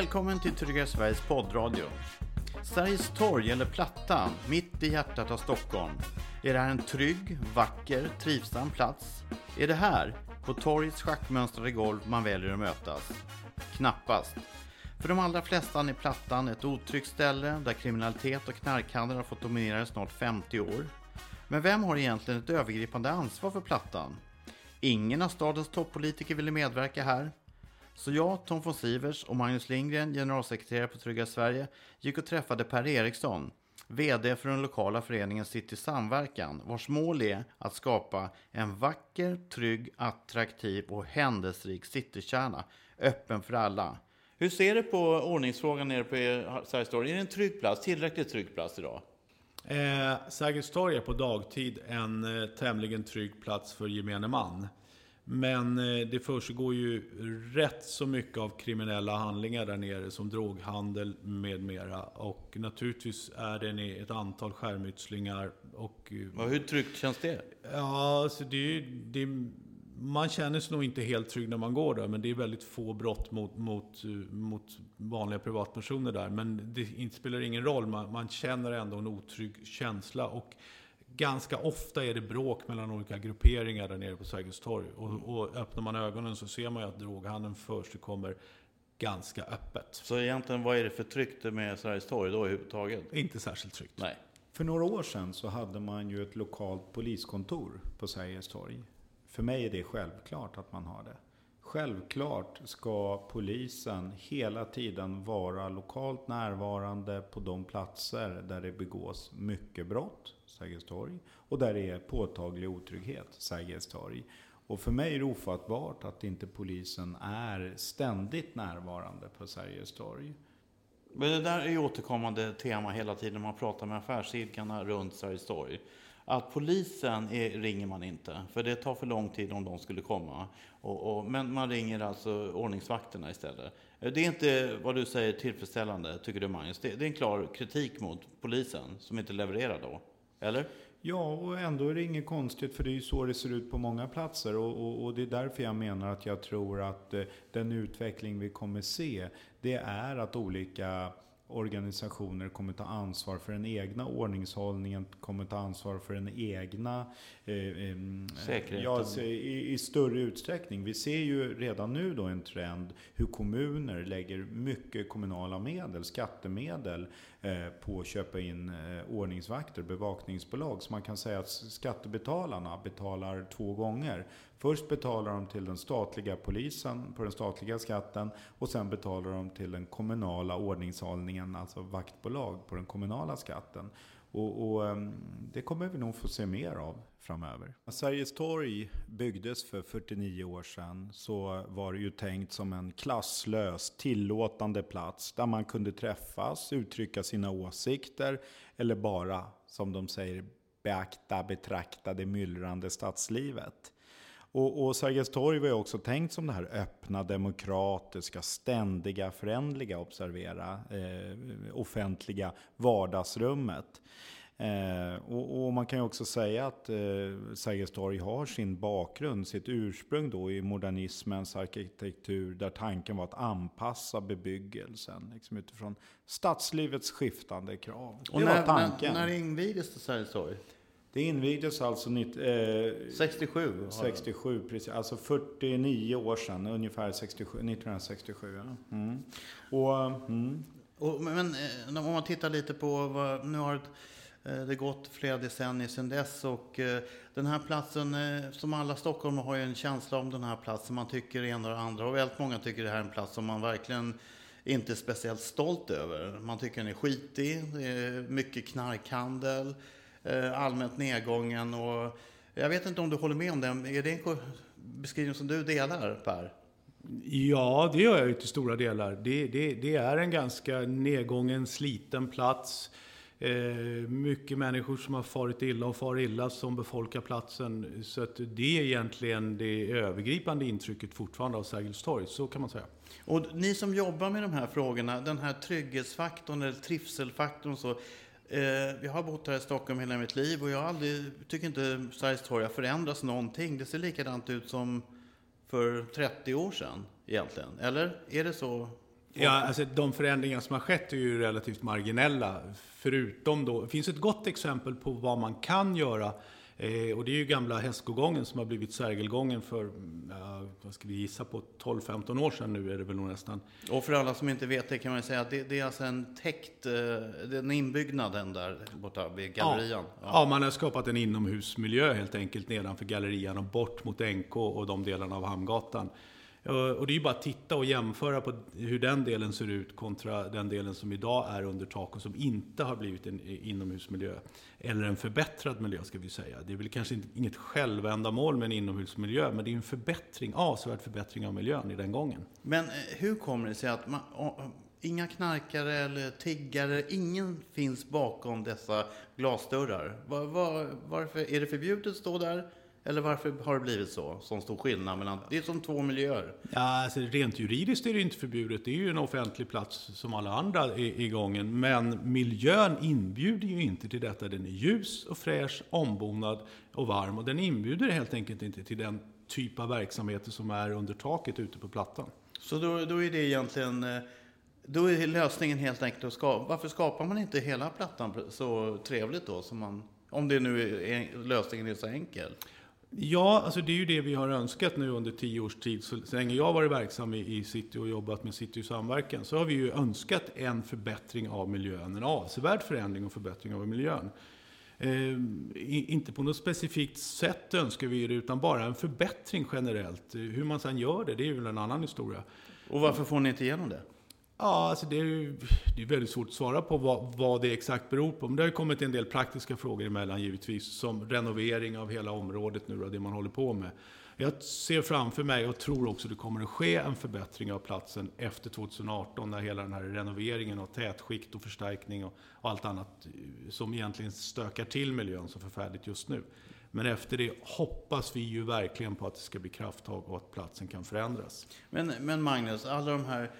Välkommen till Trygga Sveriges poddradio. Sveriges torg, eller Plattan, mitt i hjärtat av Stockholm. Är det här en trygg, vacker, trivsam plats? Är det här, på torgets schackmönstrade golv, man väljer att mötas? Knappast. För de allra flesta är Plattan ett otryggt ställe där kriminalitet och knarkhandel har fått dominera i snart 50 år. Men vem har egentligen ett övergripande ansvar för Plattan? Ingen av stadens toppolitiker ville medverka här. Så jag, Tom von Sivers och Magnus Lindgren, generalsekreterare på Trygga Sverige, gick och träffade Per Eriksson, VD för den lokala föreningen City Samverkan, vars mål är att skapa en vacker, trygg, attraktiv och händelserik citykärna, öppen för alla. Hur ser du på ordningsfrågan nere på Sergels torg? Är det en trygg plats, tillräckligt trygg plats idag? Eh, Sergels torg är på dagtid en eh, tämligen trygg plats för gemene man. Men eh, det försiggår ju rätt så mycket av kriminella handlingar där nere som droghandel med mera. Och naturligtvis är det ett antal skärmytslingar. Och, och hur tryggt känns det? Ja, alltså det, det, man känner sig nog inte helt trygg när man går där, men det är väldigt få brott mot, mot, mot vanliga privatpersoner där. Men det spelar ingen roll, man, man känner ändå en otrygg känsla. Och ganska ofta är det bråk mellan olika grupperingar där nere på Sergels torg. Och, och öppnar man ögonen så ser man ju att droghandeln förekommer ganska öppet. Så egentligen, vad är det för tryggt med Sergels torg då överhuvudtaget? Inte särskilt tryggt. Nej. För några år sedan så hade man ju ett lokalt poliskontor på Sergels torg. För mig är det självklart att man har det. Självklart ska polisen hela tiden vara lokalt närvarande på de platser där det begås mycket brott, Sergels torg, och där det är påtaglig otrygghet, Sergels torg. Och för mig är det ofattbart att inte polisen är ständigt närvarande på Sergels torg. Men det där är ju återkommande tema hela tiden när man pratar med affärsidkarna runt Sergels torg att polisen är, ringer man inte, för det tar för lång tid om de skulle komma. Och, och, men man ringer alltså ordningsvakterna istället. Det är inte vad du säger tillfredsställande, tycker du Magnus? Det, det är en klar kritik mot polisen som inte levererar då, eller? Ja, och ändå är det inget konstigt för det är ju så det ser ut på många platser. Och, och, och det är därför jag menar att jag tror att eh, den utveckling vi kommer se, det är att olika organisationer kommer ta ansvar för den egna ordningshållningen, kommer ta ansvar för den egna eh, eh, säkerheten. Ja, i, i, större utsträckning. Vi ser ju redan nu då en trend hur kommuner lägger mycket kommunala medel, skattemedel, eh, på att köpa in eh, ordningsvakter, bevakningsbolag. Så man kan säga att skattebetalarna betalar två gånger. Först betalar de till den statliga polisen på den statliga skatten och sen betalar de till den kommunala ordningshållningen, alltså vaktbolag på den kommunala skatten. Och, och, ehm, det kommer vi nog få se mer av framöver. När Sergels torg byggdes för 49 år sedan så var det ju tänkt som en klasslös, tillåtande plats där man kunde träffas, uttrycka sina åsikter eller bara, som de säger, beakta, betrakta det myllrande stadslivet. Och, och Sergels torg var ju också tänkt som det här öppna, demokratiska, ständiga, förändliga, observera, eh, offentliga vardagsrummet. Eh, och, och, man kan ju också säga att eh, Sergels torg har sin bakgrund, sitt ursprung då i modernismens arkitektur där tanken var att anpassa bebyggelsen liksom utifrån stadslivets skiftande krav. Det och när, var tanken. När, när invigdes det Sergels torg? Det invigdes alltså eh, 67? 67, precis. Alltså 49 år sedan, ungefär 67, 1967. Ja. Mm. Och, mm. Och, men eh, om man tittar lite på vad, nu har eh, Eh, det gått flera decennier sedan dess och eh, den här platsen, eh, som alla stockholmare har ju en känsla om den här platsen. Man tycker det ena och det andra och väldigt många tycker det här är en plats som man verkligen inte är speciellt stolt över. Man tycker den är skitig, det är mycket knarkhandel. Allmänt nedgången. Och jag vet inte om du håller med om den. Är det en beskrivning som du delar, Per? Ja, det gör jag ju till stora delar. Det, det, det är en ganska nedgången, sliten plats. Eh, mycket människor som har farit illa och far illa som befolkar platsen. Så att det är egentligen det övergripande intrycket fortfarande av Sergels torg, så kan man säga. Och ni som jobbar med de här frågorna, den här trygghetsfaktorn eller trivselfaktorn, så, Eh, jag har bott här i Stockholm hela mitt liv och jag aldrig, tycker inte Sergels torg har förändrats någonting. Det ser likadant ut som för 30 år sedan egentligen. Eller är det så Ja, alltså de förändringar som har skett är ju relativt marginella. Förutom då, det finns ett gott exempel på vad man kan göra Eh, och det är ju gamla hästgången som har blivit Sergelgången för, ja, vad ska vi gissa på, 12-15 år sedan nu är det väl nog nästan. Och för alla som inte vet det kan man säga att det, det är alltså en täckt, eh, den inbyggnaden där borta vid gallerian. Ja. ja. man har skapat en inomhusmiljö helt enkelt nedanför gallerian och bort mot NK och de delarna av Hamngatan. Eh, och det är ju bara att titta och jämföra på hur den delen ser ut kontra den delen som idag är under tak och som inte har blivit en inomhusmiljö. Eller en förbättrad miljö ska vi säga. Det är väl kanske inget självändamål med en inomhusmiljö, men det är en förbättring, avsevärd förbättring av miljön i den gången. Men eh, hur kommer det sig att man, inga knarkare eller tiggare, ingen finns bakom dessa glasdörrar? Var, var, varför är det förbjudet att stå där? Eller varför har det blivit så? Som stor skillnad mellan... Det är som två miljöer. Ja, alltså rent juridiskt är det inte förbjudet. Det är ju en offentlig plats som alla andra i, i gången. Men miljön inbjuder ju inte till detta. Den är ljus och fräsch, ombonad och varm. Och den inbjuder helt enkelt inte till den typ av verksamheter som är under taket ute på plattan. Så då, då är det egentligen... Eh, då är lösningen helt enkelt att skapa... Varför skapar man inte hela plattan så trevligt då? Som man, om det nu är, lösningen är så enkel. Ja, alltså det är ju det vi har önskat nu under tio års tid. Så, länge jag har varit verksam i, i City och jobbat med City samverkan så har vi ju önskat en förbättring av miljön. En avsevärd förändring och förbättring av miljön. Eh, inte på något specifikt sätt önskar vi det, utan bara en förbättring generellt. Hur man sedan gör det, det är väl en annan historia. Och varför får ni inte igenom det? Ja, alltså det är ju det är väldigt svårt att svara på vad, vad det exakt beror på. Men det har kommit en del praktiska frågor emellan givetvis, som renovering av hela området nu och det man håller på med. Jag ser framför mig och tror också det kommer att ske en förbättring av platsen efter 2018 när hela den här renoveringen och tätskikt och förstärkning och, och allt annat eh, som egentligen stökar till miljön så förfärligt just nu. Men efter det hoppas vi ju verkligen på att det ska bli krafttag och att platsen kan förändras. Men, men Magnus, alla de här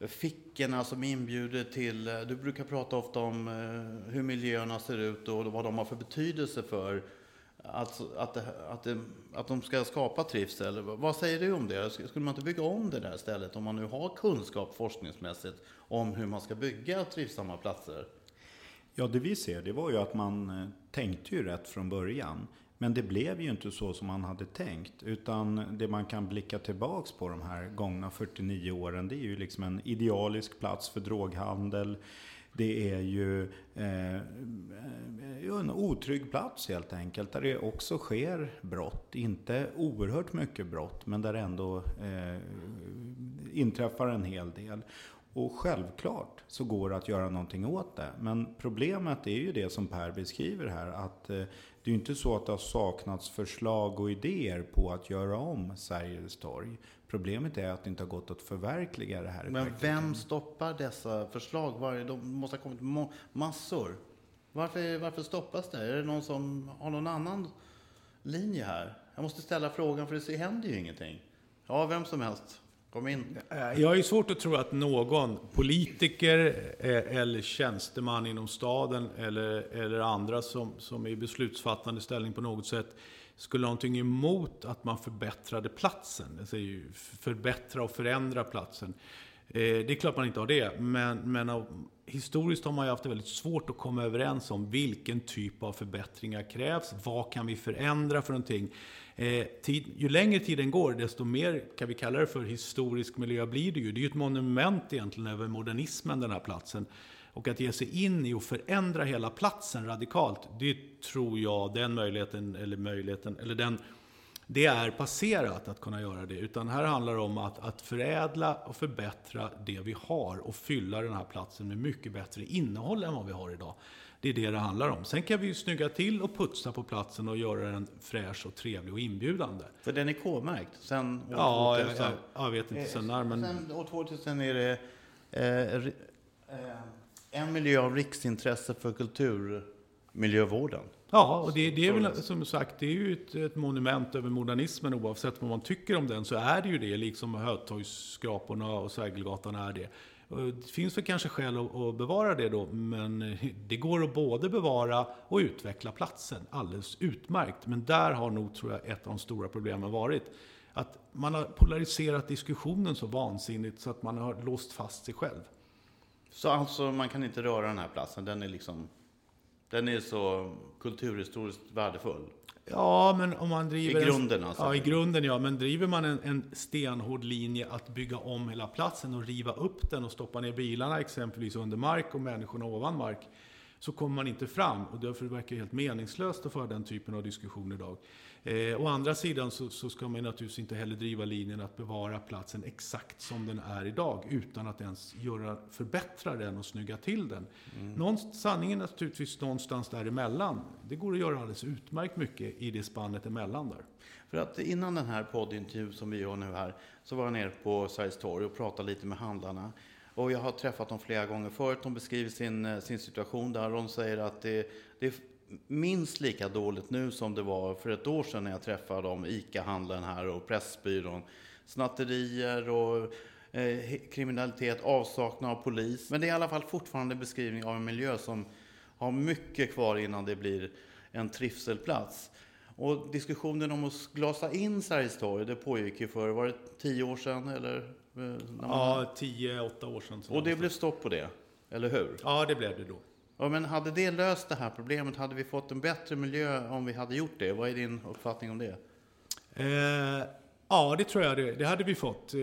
fickorna som inbjuder till... Eh, du brukar prata ofta om eh, hur miljöerna ser ut och vad de har för betydelse för att, att, att, att de ska skapa trivsel. Vad säger du om det? Skulle man inte bygga om det där stället om man nu har kunskap forskningsmässigt om hur man ska bygga trivsamma platser? Ja, det vi ser det var ju att man eh, tänkte ju rätt från början. Men det blev ju inte så som man hade tänkt. Utan det man kan blicka tillbaks på de här gångna 49 åren, det är ju liksom en idealisk plats för droghandel. Det är ju eh, eh, en otrygg plats helt enkelt, där det också sker brott. Inte oerhört mycket brott, men där det ändå eh, inträffar en hel del. Och självklart så går det att göra någonting åt det. Men problemet är ju det som Per beskriver här, att eh, det är ju inte så att det har saknats förslag och idéer på att göra om Sergels torg. Problemet är att det inte har gått att förverkliga det här. Men vem stoppar dessa förslag? De måste ha kommit massor. Varför, varför stoppas det? Är det någon som har någon annan linje här? Jag måste ställa frågan för det händer ju ingenting. Ja, vem som helst. Kom in. Eh, jag har ju svårt att tro att någon politiker eh, eller tjänsteman inom staden eller, eller andra som, som är i beslutsfattande ställning på något sätt skulle ha någonting emot att man förbättrade platsen. Det ju förbättra och förändra platsen. Eh, det är klart man inte har det, men, men historiskt har man ju haft det väldigt svårt att komma överens om vilken typ av förbättringar krävs. Vad kan vi förändra för någonting? Eh, tid, ju längre tiden går, desto mer kan vi kalla det för historisk miljö blir det ju. Det är ju ett monument egentligen över modernismen, den här platsen. Och att ge sig in i och förändra hela platsen radikalt, det tror jag, den möjligheten, eller möjligheten, eller den, det är passerat att kunna göra det. Utan här handlar det om att, att förädla och förbättra det vi har och fylla den här platsen med mycket bättre innehåll än vad vi har idag. Det är det det handlar om. Sen kan vi ju snygga till och putsa på platsen och göra den fräsch och trevlig och inbjudande. För den är K-märkt sen år ja, 2000? Ja, jag, jag vet inte eh, sen när. Men... Sen år 2000 är det eh, eh, en miljö av riksintresse för kulturmiljövården. Ja, och det, det är väl som sagt, det är ju ett, ett, monument över modernismen oavsett vad man tycker om den så är det ju det, liksom Hötorgsskraporna och Sergelgatan är det. Det finns väl kanske skäl att bevara det då, men det går att både bevara och utveckla platsen alldeles utmärkt. Men där har nog, tror jag, ett av de stora problemen varit att man har polariserat diskussionen så vansinnigt så att man har låst fast sig själv. Så alltså man kan inte röra den här platsen, den är liksom den är så kulturhistoriskt värdefull? Ja, men om man driver... I grunden alltså? Ja, i grunden ja. Men driver man en, en stenhård linje att bygga om hela platsen och riva upp den och stoppa ner bilarna exempelvis under mark och människorna ovan mark, så kommer man inte fram. Och därför verkar det helt meningslöst att föra den typen av diskussion idag. Eh, å andra sidan så, så, ska man naturligtvis inte heller driva linjen att bevara platsen exakt som den är idag, utan att ens göra, förbättra den och snygga till den. Mm. Någonstans, sanningen är naturligtvis någonstans däremellan. Det går att göra alldeles utmärkt mycket i det spannet emellan där. För att innan den här poddintervjun som vi gör nu här, så var jag nere på Sveriges torg och pratade lite med handlarna. Och jag har träffat dem flera gånger förut. De beskriver sin, eh, sin situation där. De säger att det, det är minst lika dåligt nu som det var för ett år sedan när jag träffade dem, ICA-handeln här och Pressbyrån. Snatterier och eh, kriminalitet, avsaknad av polis. Men det är i alla fall fortfarande en beskrivning av en miljö som har mycket kvar innan det blir en trivselplats. Och diskussionen om att glasa in Sergels torg, det pågick ju för, var det tio år sedan eller? Eh, ja, tio, åtta år sedan. Och det blev stopp på det, eller hur? Ja, det blev det då. Ja, men hade det löst det här problemet? Hade vi fått en bättre miljö om vi hade gjort det? Vad är din uppfattning om det? Eh, ja, det tror jag det, det hade vi fått, eh,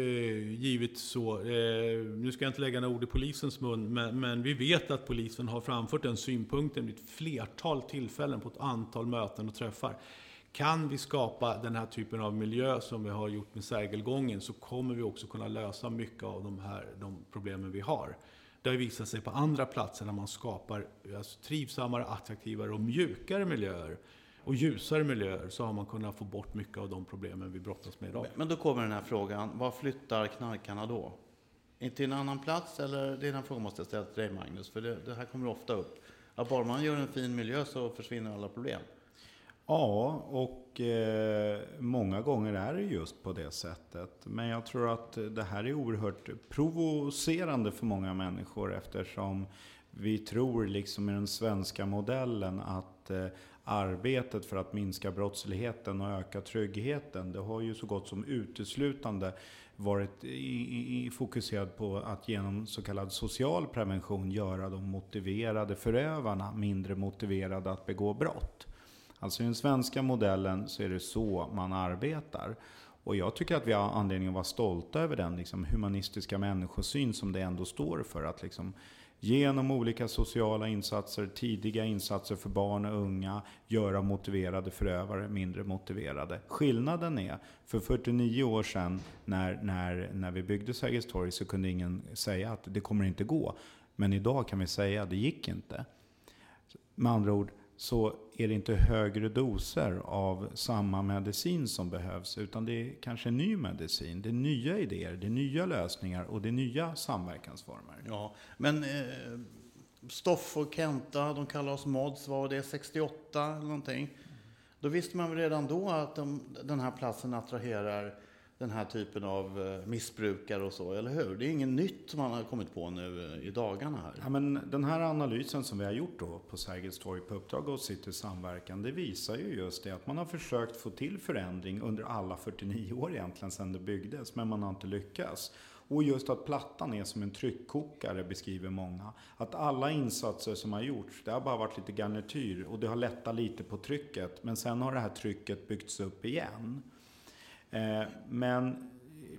givet så. Eh, nu ska jag inte lägga några ord i polisens mun, men, men, vi vet att polisen har framfört den synpunkten vid ett flertal tillfällen på ett antal möten och träffar. Kan vi skapa den här typen av miljö som vi har gjort med Sergelgången så kommer vi också kunna lösa mycket av de här de problemen vi har. Det har visat sig på andra platser när man skapar alltså, trivsammare, attraktivare och mjukare miljöer och ljusare miljöer så har man kunnat få bort mycket av de problemen vi brottas med idag. Men då kommer den här frågan, var flyttar knarkarna då? Inte till en annan plats eller? Det är den frågan måste jag ställa till dig Magnus, för det, det här kommer ofta upp. Att bara man gör en fin miljö så försvinner alla problem. Ja, och eh, många gånger är det just på det sättet. Men jag tror att det här är oerhört provocerande för många människor eftersom vi tror, liksom i den svenska modellen, att eh, arbetet för att minska brottsligheten och öka tryggheten, det har ju så gott som uteslutande varit i, i, fokuserad på att genom så kallad social prevention göra de motiverade förövarna mindre motiverade att begå brott. Alltså i den svenska modellen så är det så man arbetar. Och jag tycker att vi har anledning att vara stolta över den liksom, humanistiska människosyn som det ändå står för. Att liksom, genom olika sociala insatser, tidiga insatser för barn och unga, göra motiverade förövare mindre motiverade. Skillnaden är, för 49 år sedan när, när, när vi byggde Sergels torg så kunde ingen säga att det kommer inte gå. Men idag kan vi säga att det gick inte. Med andra ord, så är det inte högre doser av samma medicin som behövs, utan det är kanske ny medicin. Det är nya idéer, det är nya lösningar och det är nya samverkansformer. Ja, men eh, Stoff och Kenta, de kallar oss mods, var det 68 eller någonting? Då visste man väl redan då att de, den här platsen attraherar den här typen av eh, missbrukare och så, eller hur? Det är inget nytt som man har kommit på nu eh, i dagarna här. Ja, men den här analysen som vi har gjort då på Sergels torg på uppdrag av City Samverkan, det visar ju just det att man har försökt få till förändring under alla 49 år egentligen sedan det byggdes, men man har inte lyckats. Och just att plattan är som en tryckkokare beskriver många. Att alla insatser som har gjorts, det har bara varit lite garnityr och det har lättat lite på trycket. Men sen har det här trycket byggts upp igen. Eh, men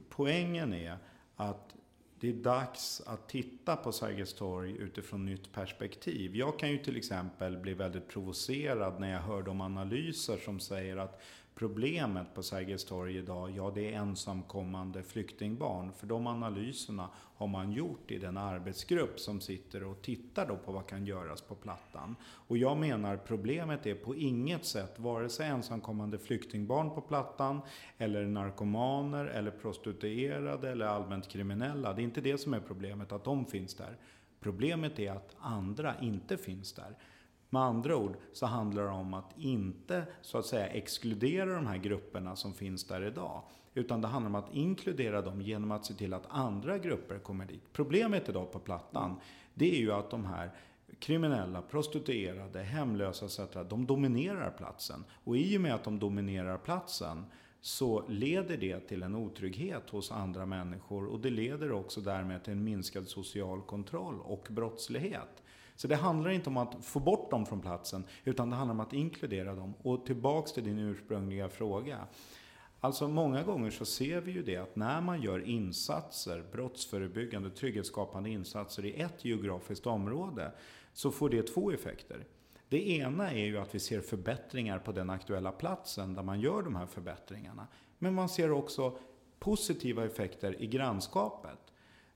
poängen är att det är dags att titta på Sergels torg utifrån nytt perspektiv. Jag kan ju till exempel bli väldigt provocerad när jag hör de analyser som säger att Problemet på Sergels torg idag, ja det är ensamkommande flyktingbarn. För de analyserna har man gjort i den arbetsgrupp som sitter och tittar då på vad kan göras på Plattan. Och jag menar problemet är på inget sätt vare sig ensamkommande flyktingbarn på Plattan, eller narkomaner, eller prostituerade, eller allmänt kriminella. Det är inte det som är problemet, att de finns där. Problemet är att andra inte finns där. Med andra ord så handlar det om att inte så att säga exkludera de här grupperna som finns där idag. Utan det handlar om att inkludera dem genom att se till att andra grupper kommer dit. Problemet idag på Plattan, det är ju att de här kriminella, prostituerade, hemlösa etc. De dominerar platsen. Och i och med att de dominerar platsen så leder det till en otrygghet hos andra människor och det leder också därmed till en minskad social kontroll och brottslighet. Så det handlar inte om att få bort dem från platsen, utan det handlar om att inkludera dem. Och tillbaks till din ursprungliga fråga. Alltså många gånger så ser vi ju det att när man gör insatser, brottsförebyggande, trygghetsskapande insatser i ett geografiskt område, så får det två effekter. Det ena är ju att vi ser förbättringar på den aktuella platsen där man gör de här förbättringarna. Men man ser också positiva effekter i grannskapet.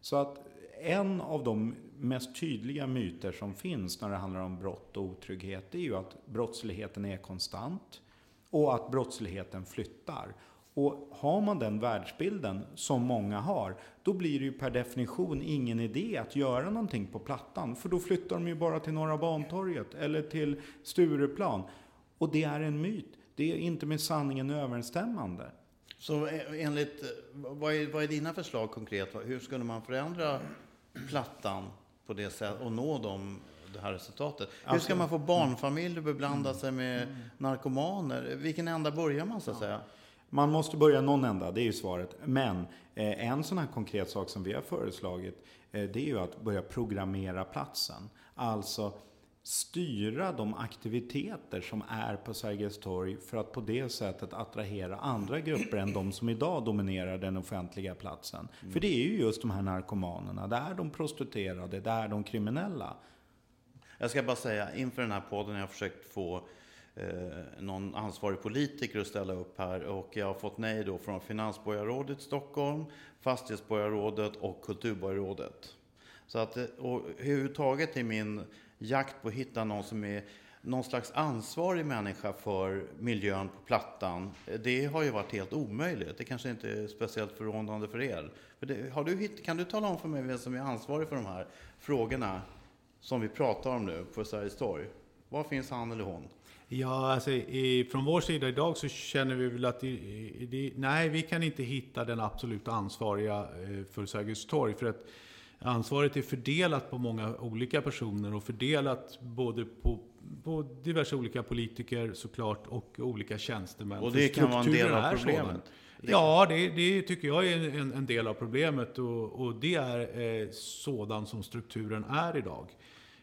Så att en av de mest tydliga myter som finns när det handlar om brott och otrygghet är ju att brottsligheten är konstant och att brottsligheten flyttar. Och har man den världsbilden, som många har, då blir det ju per definition ingen idé att göra någonting på Plattan. För då flyttar de ju bara till Norra Bantorget eller till Stureplan. Och det är en myt. Det är inte med sanningen överensstämmande. Så eh, enligt, eh, vad är, vad är dina förslag konkret? Hur skulle man förändra Plattan på det sättet och nå dem det här resultatet. Hur ska man få barnfamiljer att beblanda sig med narkomaner? Vilken ända börjar man så att säga? Man måste börja någon ända, det är ju svaret. Men eh, en sån här konkret sak som vi har föreslagit, eh, det är ju att börja programmera platsen. Alltså styra de aktiviteter som är på Sergels torg för att på det sättet attrahera andra grupper än de som idag dominerar den offentliga platsen. För det är ju just de här narkomanerna, det är de prostituerade, det är de kriminella. Jag ska bara säga, inför den här podden har jag försökt få eh, någon ansvarig politiker att ställa upp här och jag har fått nej då från Finansborgarrådet Stockholm, Fastighetsborgarrådet och Kulturborgarrådet. Så att, eh, och överhuvudtaget i min jakt på att hitta någon som är någon slags ansvarig människa för miljön på Plattan, det har ju varit helt omöjligt. Det kanske inte är speciellt förvånande för er. För det, har du hitt, kan du tala om för mig vem som är ansvarig för de här frågorna som vi pratar om nu på Sveriges torg? Var finns han eller hon? Ja, alltså, i, från vår sida idag så känner vi väl att i, i, nej, vi kan inte hitta den absolut ansvariga eh, för Sergels torg. För att ansvaret är fördelat på många olika personer och fördelat både på, på diverse olika politiker såklart och olika tjänstemän. Och det kan vara en del av problemet. sådan. Ja, det, det tycker jag är en, en del av problemet och, och det är eh, sådan som strukturen är idag.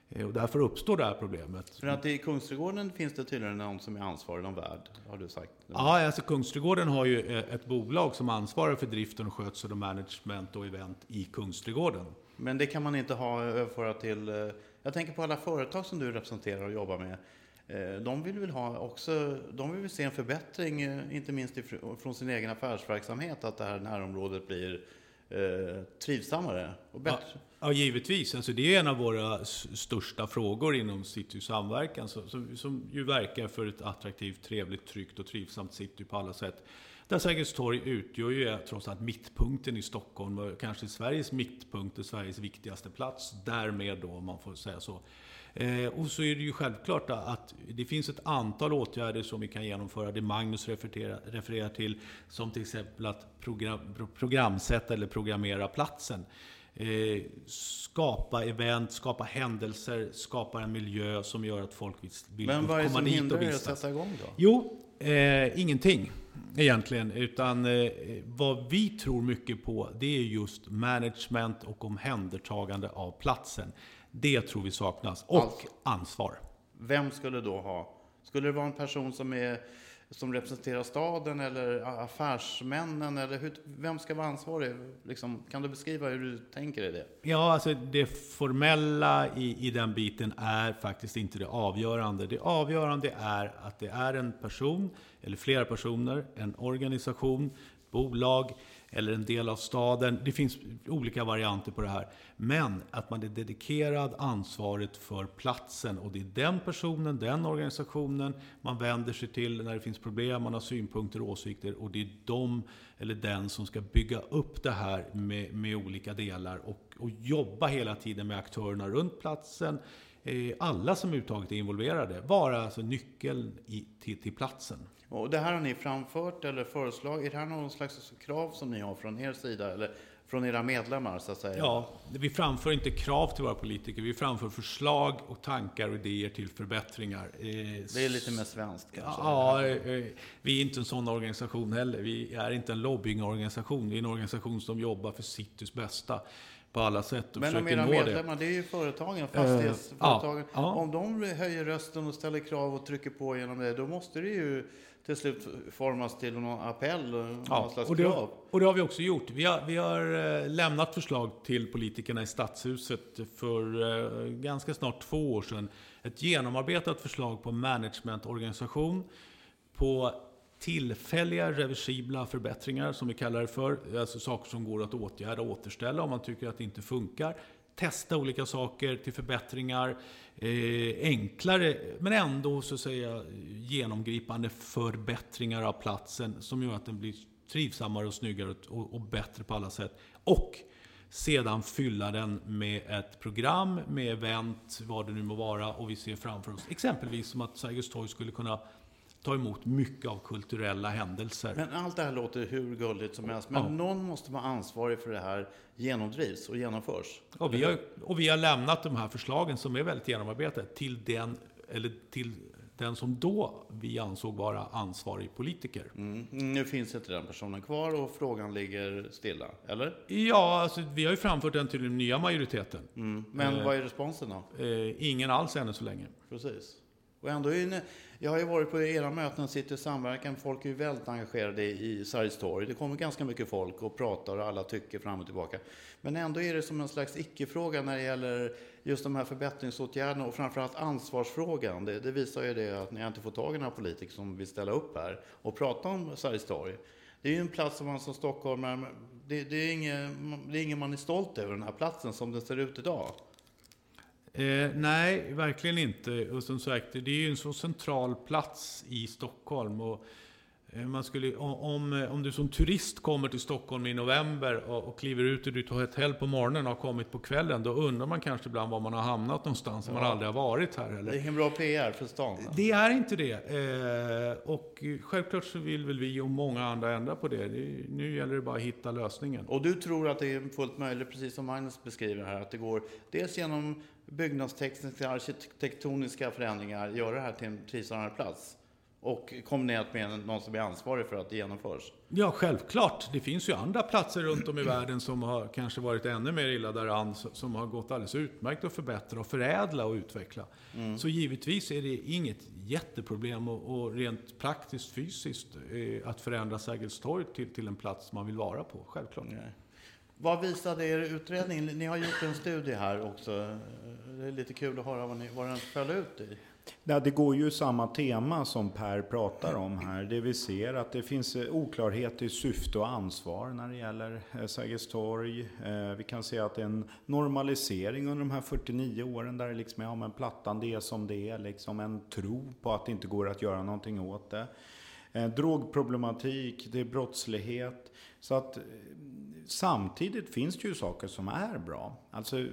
Eh, och därför uppstår det här problemet. För att i Kungsträdgården finns det tydligen någon som är ansvarig, någon värd, har du sagt. Ja, alltså Kungsträdgården har ju eh, ett bolag som ansvarar för driften och skötsel och management och event i Kungsträdgården. Men det kan man inte ha överföra till... eh, Jag tänker på alla företag som du representerar och jobbar med. Eh, De vill väl ha också, de vill väl se en förbättring, eh, inte minst från sin egen affärsverksamhet, att det här närområdet blir eh, trivsammare och Ja, bättre. ja, givetvis. Alltså det är en av våra största frågor inom City Samverkan, som, som, som ju verkar för ett attraktivt, trevligt, tryggt och trivsamt city på alla sätt. Där Sergels torg utgör ju trots allt mittpunkten i Stockholm, och kanske Sveriges mittpunkt och Sveriges viktigaste plats. Därmed då, om man får säga så. Eh, och så är det ju självklart att det finns ett antal åtgärder som vi kan genomföra. Det Magnus refererar, refererar till, som till exempel att program, pro- programsätta eller programmera platsen. Eh, skapa event, skapa händelser, skapa en miljö som gör att folk vill, vill Men vad är det komma som dit hindrar och er att vistas. sätta igång då? Jo, eh, ingenting egentligen. Utan eh, vad vi tror mycket på, det är just management och omhändertagande av platsen. Det tror vi saknas. Och Alltså- ansvar. Vem skulle då ha? Skulle det vara en person som, är, som representerar staden eller affärsmännen? Eller hur, vem ska vara ansvarig? Liksom, kan du beskriva hur du tänker dig det? Ja, alltså det formella i, i den biten är faktiskt inte det avgörande. Det avgörande är att det är en person, eller flera personer, en organisation, bolag eller en del av staden. Det finns olika varianter på det här. Men att man är dedikerad ansvaret för platsen och det är den personen, den organisationen man vänder sig till när det finns problem, man har synpunkter och åsikter och det är de eller den som ska bygga upp det här med, med olika delar och, och jobba hela tiden med aktörerna runt platsen. Eh, alla som uttaget är involverade, vara alltså nyckeln i, till, till platsen. Och det här har ni framfört eller föreslagit? Är det här någon slags krav som ni har från er sida? Eller från era medlemmar så att säga? Ja, vi framför inte krav till våra politiker. Vi framför förslag och tankar och idéer till förbättringar. Eh, Det är lite mer svenskt kanske? Ja, eh, vi är inte en sån organisation heller. Vi är inte en lobbyingorganisation. Vi är en organisation som jobbar för Citys bästa på alla sätt och Men om era nå det. medlemmar, det är ju företagen, fastighetsföretagen. ja, ja. Om de höjer rösten och ställer krav och trycker på genom det, då måste det ju till slut formas till någon appell, någon slags och det, krav. och det har vi också gjort. Vi har, vi har eh, lämnat förslag till politikerna i Stadshuset för eh, ganska snart två år sedan. Ett genomarbetat förslag på managementorganisation, på tillfälliga reversibla förbättringar som vi kallar det för. Alltså saker som går att åtgärda och återställa om man tycker att det inte funkar. Testa olika saker till förbättringar. Eh, enklare men ändå så att säga genomgripande förbättringar av platsen som gör att den blir trivsammare och snyggare och, och bättre på alla sätt. Och sedan fylla den med ett program, med event, vad det nu må vara. Och vi ser framför oss exempelvis som att Sergels torg skulle kunna ta emot mycket av kulturella händelser. Men allt det här låter hur gulligt som helst. Men Ja. någon måste vara ansvarig för det här genomdrivs och genomförs. Och vi, har, och vi har lämnat de här förslagen som är väldigt genomarbetade till den, eller till den som då vi ansåg vara ansvarig politiker. Mm. Nu finns inte den personen kvar och frågan ligger stilla, eller? Ja, alltså, vi har ju framfört den till den nya majoriteten. Mm. Men vad är responsen då? Eh, ingen alls ännu så länge. Precis. Och ändå är ni, jag har ju varit på era möten, sitter i samverkan, folk är ju väldigt engagerade i Sergels torg. Det kommer ganska mycket folk och pratar och alla tycker fram och tillbaka. Men ändå är det som en slags icke-fråga när det gäller just de här förbättringsåtgärderna och framförallt ansvarsfrågan. Det, det visar ju det att ni har inte fått tag i några politiker som vill ställa upp här och prata om Sergels torg. Det är ju en plats som man som stockholmare, det, det, är ingen, det är ingen man är stolt över den här platsen som den ser ut idag. Eh, nej, verkligen inte. Och som sagt, det är ju en så central plats i Stockholm. Och eh, man skulle, om, om, om du som turist kommer till Stockholm i november och, och kliver ut tar ett hotell på morgonen och har kommit på kvällen, då undrar man kanske ibland var man har hamnat någonstans, om man aldrig har varit här. Det Eller? är ingen bra PR för stan. Det är inte det. Eh, och självklart så vill väl vi och många andra ändra på det. det. Nu gäller det bara att hitta lösningen. Och du tror att det är fullt möjligt, precis som Magnus beskriver här, att det går dels genom byggnadstekniska, arkitektoniska förändringar, göra det här till en trivsammare plats. Och kombinerat med någon som är ansvarig för att det genomförs. Ja, självklart. Det finns ju andra platser runt om i världen som har kanske varit ännu mer illa däran, som har gått alldeles utmärkt att förbättra och förädla och utveckla. Så givetvis är det inget jätteproblem och, och rent praktiskt fysiskt eh, att förändra Sergels torg till, till en plats man vill vara på, självklart. Vad visade er utredning? Ni har gjort en studie här också. Det är lite kul att höra vad, ni, vad den föll ut i. Ja, det går ju samma tema som Per pratar om här. Det vi ser att det finns eh, oklarhet i syfte och ansvar när det gäller eh, Sergels torg. Eh, vi kan se att det är en normalisering under de här 49 åren där det liksom är, ja men plattan det är som det är. Liksom en tro på att det inte går att göra någonting åt det. Drogproblematik, det är brottslighet. Så att eh, samtidigt finns det ju saker som är bra. Alltså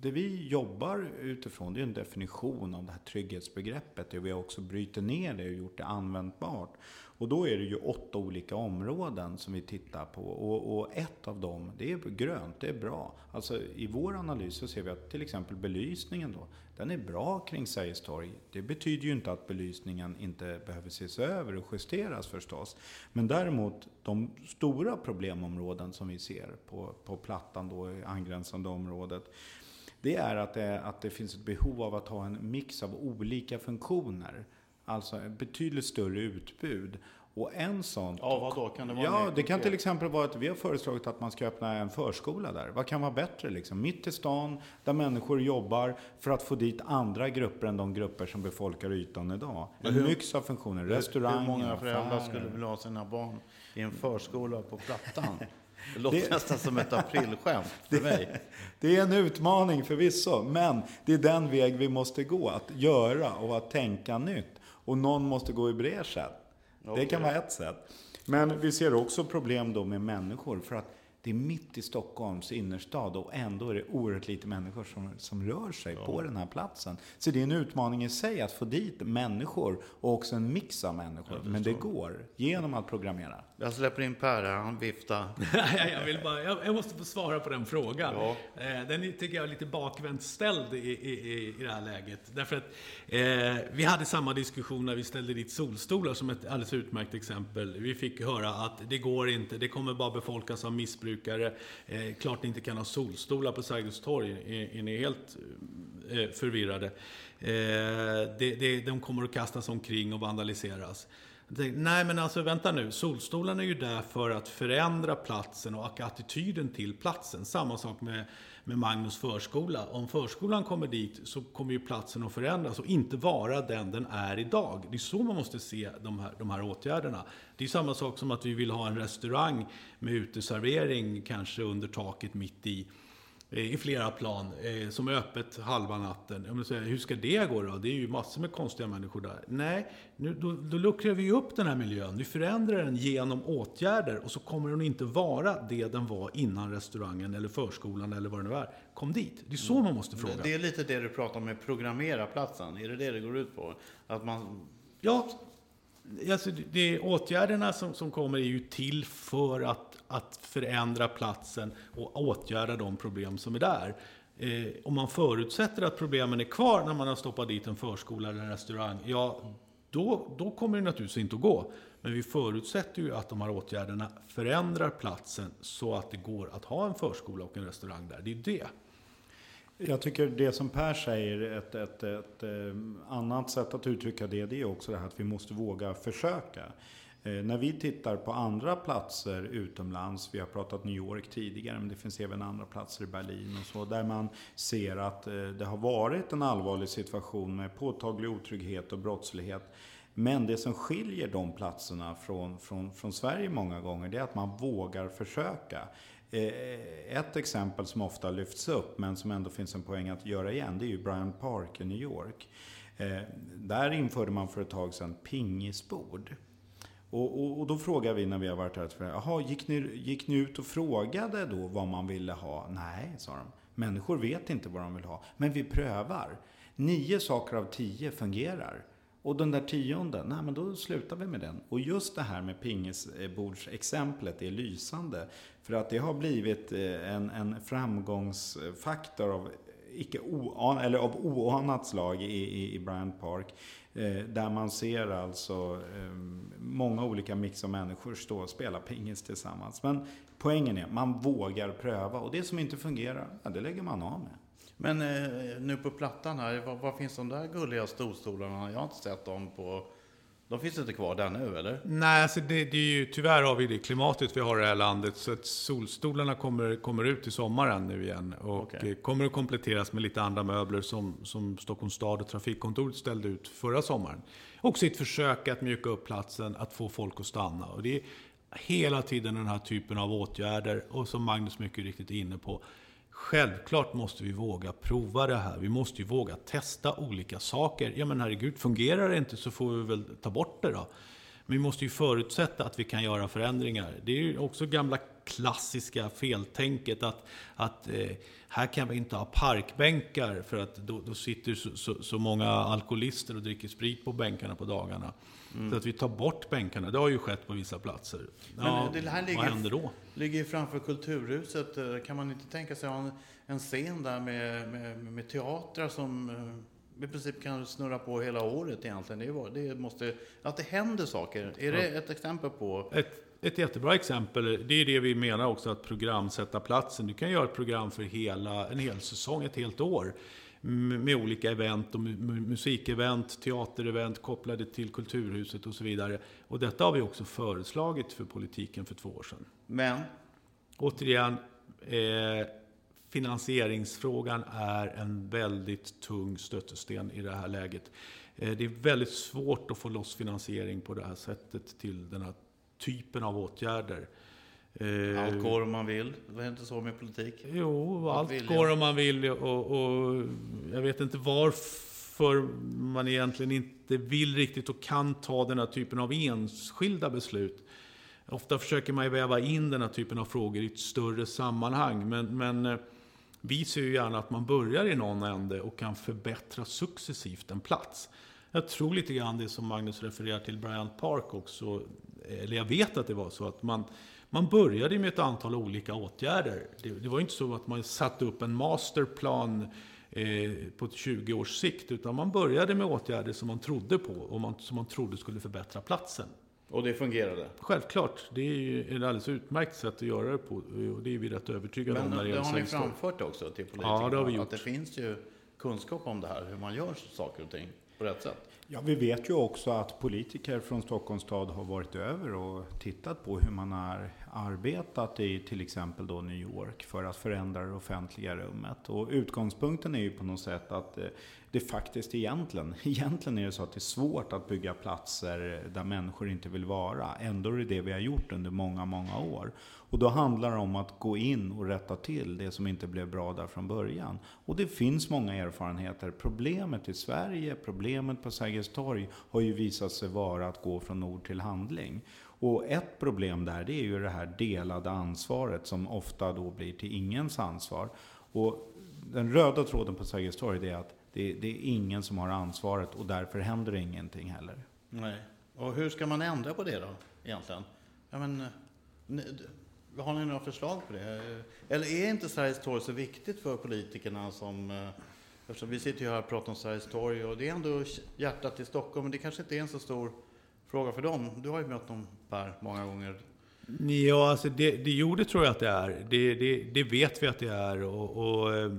det vi jobbar utifrån det är en definition av det här trygghetsbegreppet. Och vi har också brutit ner det och gjort det användbart. Och då är det ju åtta olika områden som vi tittar på. Och, och ett av dem, det är grönt, det är bra. Alltså i vår analys så ser vi att till exempel belysningen då, den är bra kring Sergels torg. Det betyder ju inte att belysningen inte behöver ses över och justeras förstås. Men däremot de stora problemområden som vi ser på, på plattan då i angränsande området. Det är att det, att det finns ett behov av att ha en mix av olika funktioner. Alltså ett betydligt större utbud. Och en sån... Ja, vad då? Kan det vara Ja, det kan till exempel vara att vi har föreslagit att man ska öppna en förskola där. Vad kan vara bättre liksom? Mitt i stan, där människor jobbar för att få dit andra grupper än de grupper som befolkar ytan idag. En hur- mix av funktioner. Restauranger, Hur många föräldrar skulle vilja ha sina barn i en förskola på Plattan? Det låter Det- nästan som ett aprilskämt för mig. Det är en utmaning förvisso, men det är den väg vi måste gå. Att göra och att tänka nytt. Och någon måste gå i bräschen. Det kan vara ett sätt. Men vi ser också problem då med människor. För att det är mitt i Stockholms innerstad och ändå är det oerhört lite människor som, som rör sig på den här platsen. Så det är en utmaning i sig att få dit människor och också en mix av människor. Men det går genom att programmera. Jag släpper in Per här, han viftar. jag, vill bara, jag, måste få svara på den frågan. Ja. Eh, den tycker jag är lite bakvänt ställd i, i, i det här läget. Därför att eh, vi hade samma diskussion när vi ställde dit solstolar som ett alldeles utmärkt exempel. Vi fick höra att det går inte, det kommer bara befolkas av missbrukare. Eh, klart ni inte kan ha solstolar på Sergels torg. Är, är ni helt eh, förvirrade? Eh, det, det, de kommer att kastas omkring och vandaliseras. Nej, men alltså vänta nu. Solstolarna är ju där för att förändra platsen och attityden till platsen. Samma sak med, med Magnus förskola. Om förskolan kommer dit så kommer ju platsen att förändras och inte vara den den är idag. Det är så man måste se de här, de här åtgärderna. Det är samma sak som att vi vill ha en restaurang med uteservering kanske under taket mitt i i flera plan eh, som är öppet halva natten. Säger, hur ska det gå då? Det är ju massor med konstiga människor där. Nej, nu, då, då luckrar vi upp den här miljön. Vi förändrar den genom åtgärder och så kommer den inte vara det den var innan restaurangen eller förskolan eller vad det nu är kom dit. Det är så man måste fråga. Det är lite det du pratar om med programmera platsen. Är det det det går ut på? Att man... Ja, Alltså, det, åtgärderna som, som kommer är ju till för att, att förändra platsen och åtgärda de problem som är där. Eh, om man förutsätter att problemen är kvar när man har stoppat dit en förskola eller en restaurang, ja, då, då kommer det naturligtvis inte att gå. Men vi förutsätter ju att de här åtgärderna förändrar platsen så att det går att ha en förskola och en restaurang där. Det är det. Jag tycker det som Per säger, ett, ett, ett, ett annat sätt att uttrycka det, det är också det här att vi måste våga försöka. Eh, när vi tittar på andra platser utomlands, vi har pratat New York tidigare, men det finns även andra platser i Berlin och så, där man ser att eh, det har varit en allvarlig situation med påtaglig otrygghet och brottslighet. Men det som skiljer de platserna från, från, från Sverige många gånger, det är att man vågar försöka. Eh, ett exempel som ofta lyfts upp, men som ändå finns en poäng att göra igen, det är ju Bryant Park i New York. Där införde man för ett tag sedan pingisbord. Och, och, och, då frågar vi när vi har varit här, jaha, gick ni, gick ni ut och frågade då vad man ville ha? Nej, sa de. Människor vet inte vad de vill ha. Men vi prövar. Nio saker av tio fungerar. Och den där tionde, nej men då slutar vi med den. Och just det här med pingisbordsexemplet är lysande. För att det har blivit eh, en, en framgångsfaktor av, icke oan, eller av oanat slag i, i, i Bryant Park. Eh, där man ser alltså ehm, många olika mix av människor stå och spela pingis tillsammans. Men poängen är, man vågar pröva. Och det som inte fungerar, ja, det lägger man av med. Men eh, nu på plattan här, var, var, finns de där gulliga storstolarna? Jag har inte sett dem på... De finns inte kvar där nu, eller? Nej, alltså det, det, är ju, tyvärr har vi det klimatet vi har i det här landet. Så att solstolarna kommer, kommer ut i sommaren nu igen. Och okay. kommer att kompletteras med lite andra möbler som, som Stockholms stad och Trafikkontoret ställde ut förra sommaren. Också ett försök att mjuka upp platsen, att få folk att stanna. Och det är hela tiden den här typen av åtgärder. Och som Magnus mycket riktigt är inne på, Självklart måste vi våga prova det här. Vi måste ju våga testa olika saker. Ja men herregud, fungerar det inte så får vi väl ta bort det då. Men vi måste ju förutsätta att vi kan göra förändringar. Det är ju också gamla klassiska feltänket att, att eh, här kan vi inte ha parkbänkar för att då, då sitter så, så, så, många alkoholister och dricker sprit på bänkarna på dagarna. Mm. Så att vi tar bort bänkarna, det har ju skett på vissa platser. Men ja, det här ligger, vad händer då? ligger framför Kulturhuset. Eh, kan man inte tänka sig en, en scen där med, med, med teatrar som eh, i princip kan snurra på hela året egentligen? Det, är, det måste, att det händer saker. Är det ett exempel på? Ett, ett jättebra exempel, det är det vi menar också att programsätta platsen. Du kan göra ett program för hela, en hel säsong, ett helt år med olika event, och musikevent, teaterevent kopplade till Kulturhuset och så vidare. Och detta har vi också föreslagit för politiken för två år sedan. Men? Återigen, eh, finansieringsfrågan är en väldigt tung stötesten i det här läget. Eh, det är väldigt svårt att få loss finansiering på det här sättet till den här typen av åtgärder. Eh, allt går om man vill. Det är inte så med politik. Jo, allt går om man vill. Och, och, jag vet inte varför man egentligen inte vill riktigt och kan ta den här typen av enskilda beslut. Ofta försöker man ju väva in den här typen av frågor i ett större sammanhang. Men, men eh, vi ser ju gärna att man börjar i någon ände och kan förbättra successivt en plats. Jag tror lite grann det som Magnus refererar till Bryant Park också eller jag vet att det var så, att man, man började med ett antal olika åtgärder. Det, det var inte så att man satte upp en masterplan eh, på 20 års sikt, utan man började med åtgärder som man trodde på och man, som man trodde skulle förbättra platsen. Och det fungerade? Självklart. Det är ju ett alldeles utmärkt sätt att göra det på. Och det är vi rätt övertygade Men om. Men det har ni framfört också till politikerna? Ja, det har vi gjort. Att det finns ju kunskap om det här, hur man gör saker och ting på rätt sätt? Ja, vi vet ju också att politiker från Stockholms stad har varit över och tittat på hur man har arbetat i till exempel då New York för att förändra det offentliga rummet. Och utgångspunkten är ju på något sätt att eh, det faktiskt egentligen, egentligen är det så att det är svårt att bygga platser där människor inte vill vara. Ändå är det det vi har gjort under många, många år. Och då handlar det om att gå in och rätta till det som inte blev bra där från början. Och det finns många erfarenheter. Problemet i Sverige, problemet på Sergels torg har ju visat sig vara att gå från ord till handling. Och ett problem där, det är ju det här delade ansvaret som ofta då blir till ingens ansvar. Och den röda tråden på Sergels torg är att det, det, är ingen som har ansvaret och därför händer det ingenting heller. Nej. Och hur ska man ändra på det då, egentligen? Ja, men, har ni några förslag på det? Eller är inte Sveriges torg så viktigt för politikerna som... Eh, eftersom vi sitter ju här och pratar om Sveriges torg och det är ändå hjärtat i Stockholm, men det kanske inte är en så stor fråga för dem. Du har ju mött dem Per många gånger. Ja, alltså det, det gjorde tror jag att det är. Det, det, det vet vi att det är. Och, och eh,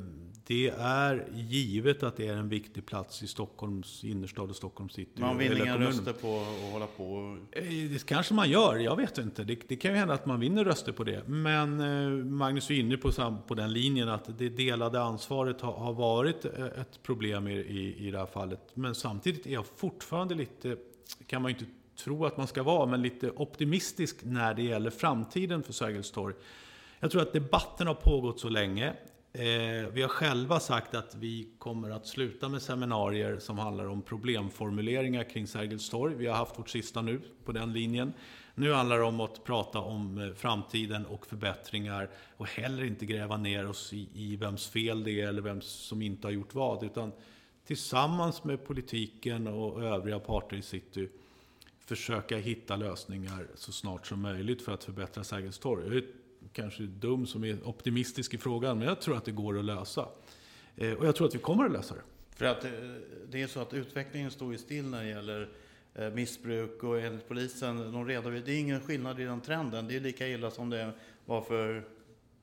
det är givet att det är en viktig plats i Stockholms innerstad och Stockholms city. Man vinner inga röster på att hålla på? Eh, det kanske man gör, jag vet inte. Det, det, kan ju hända att man vinner röster på det. Men eh, Magnus är inne på, på den linjen att det delade ansvaret har, har varit eh, ett problem i, i, i det här fallet. Men samtidigt är jag fortfarande lite, kan man ju inte tro att man ska vara, men lite optimistisk när det gäller framtiden för Sergels torg. Jag tror att debatten har pågått så länge. Eh, vi har själva sagt att vi kommer att sluta med seminarier som handlar om problemformuleringar kring Sergels torg. Vi har haft vårt sista nu på den linjen. Nu handlar det om att prata om eh, framtiden och förbättringar och heller inte gräva ner oss i, i vems fel det är eller vem som inte har gjort vad. Utan tillsammans med politiken och övriga parter i city försöka hitta lösningar så snart som möjligt för att förbättra Sergels torg kanske dum som är optimistisk i frågan, men jag tror att det går att lösa. Eh, och jag tror att vi kommer att lösa det. För att eh, det är så att utvecklingen står ju still när det gäller eh, missbruk och enligt polisen, de redovisar, det är ingen skillnad i den trenden. Det är lika illa som det var för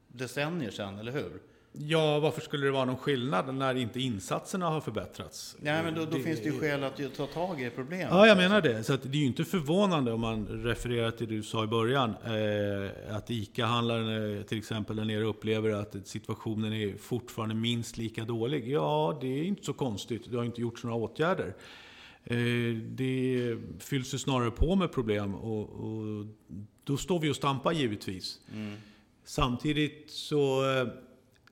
decennier sedan, eller hur? Ja, varför skulle det vara någon skillnad när inte insatserna har förbättrats? Nej, men då, då det, finns det ju skäl att ta tag i problemet. Ja, jag menar det. Så att det är ju inte förvånande om man refererar till det du sa i början. Eh, att ICA-handlaren till exempel där nere upplever att situationen är fortfarande minst lika dålig. Ja, det är inte så konstigt. Det har inte gjorts några åtgärder. Eh, det fylls ju snarare på med problem och, och då står vi och stampar givetvis. Mm. Samtidigt så eh,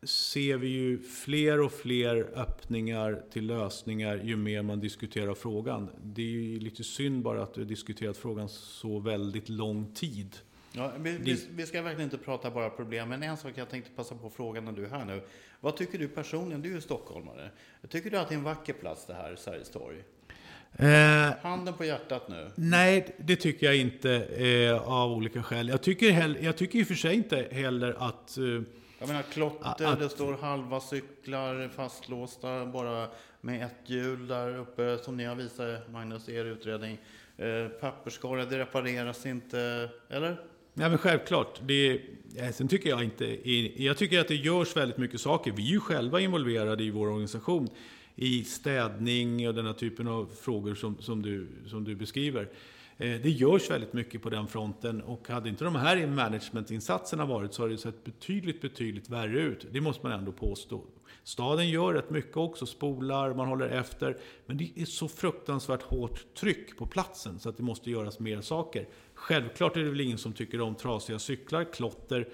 ser vi ju fler och fler öppningar till lösningar ju mer man diskuterar frågan. Det är ju lite synd bara att vi har diskuterat frågan så väldigt lång tid. Ja, vi, vi, vi, ska verkligen inte prata bara problem, men en sak jag tänkte passa på frågan när du är här nu. Vad tycker du personligen? Du är ju stockholmare. Tycker du att det är en vacker plats det här, Sergels torg? Eh, Handen på hjärtat nu. Nej, det tycker jag inte eh, av olika skäl. Jag tycker, jag tycker i och för sig inte heller att eh, jag menar klotter, att, det står halva cyklar fastlåsta bara med ett hjul där uppe som ni har visat Magnus i er utredning. Eh, papperskorgar, det repareras inte, eller? Nej men självklart. Det, sen tycker jag inte, jag tycker att det görs väldigt mycket saker. Vi är ju själva involverade i vår organisation i städning och den här typen av frågor som, som, du, som du beskriver. Eh, det görs väldigt mycket på den fronten och hade inte de här managementinsatserna varit så hade det sett betydligt, betydligt värre ut. Det måste man ändå påstå. Staden gör rätt mycket också, spolar, man håller efter. Men det är så fruktansvärt hårt tryck på platsen så att det måste göras mer saker. Självklart är det väl ingen som tycker om trasiga cyklar, klotter,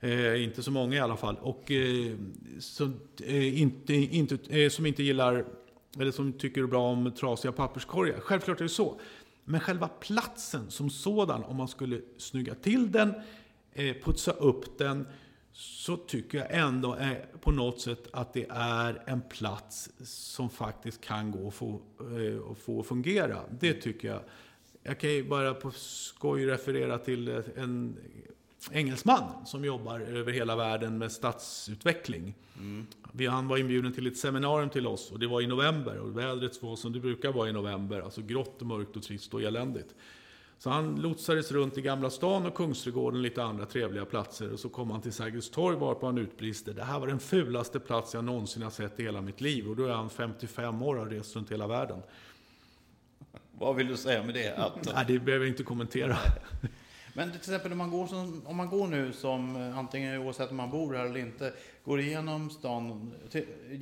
eh, inte så många i alla fall. Och eh, som, eh, inte, inte, eh, som inte gillar, eller som tycker bra om trasiga papperskorgar. Självklart är det så. Men själva platsen som sådan, om man skulle snygga till den, eh, putsa upp den, så tycker jag ändå eh, på något sätt att det är en plats som faktiskt kan gå att få, eh, att få fungera. Det tycker jag jag kan ju bara på skoj referera till eh, en engelsman som jobbar över hela världen med stadsutveckling. Mm. Han var inbjuden till ett seminarium till oss och det var i november och vädret var som det brukar vara i november, alltså grått och mörkt och trist och eländigt. Så han lotsades runt i Gamla stan och Kungsträdgården och lite andra trevliga platser. Och så kom han till Sergels torg varpå han utbrister. Det här var den fulaste plats jag någonsin har sett i hela mitt liv. Och då är han 55 år och har rest runt hela världen. Vad vill du säga med det? Att... Nej, det behöver jag inte kommentera. Men till exempel om man går, som, om man går nu som, eh, antingen oavsett om man bor här eller inte, går igenom stan,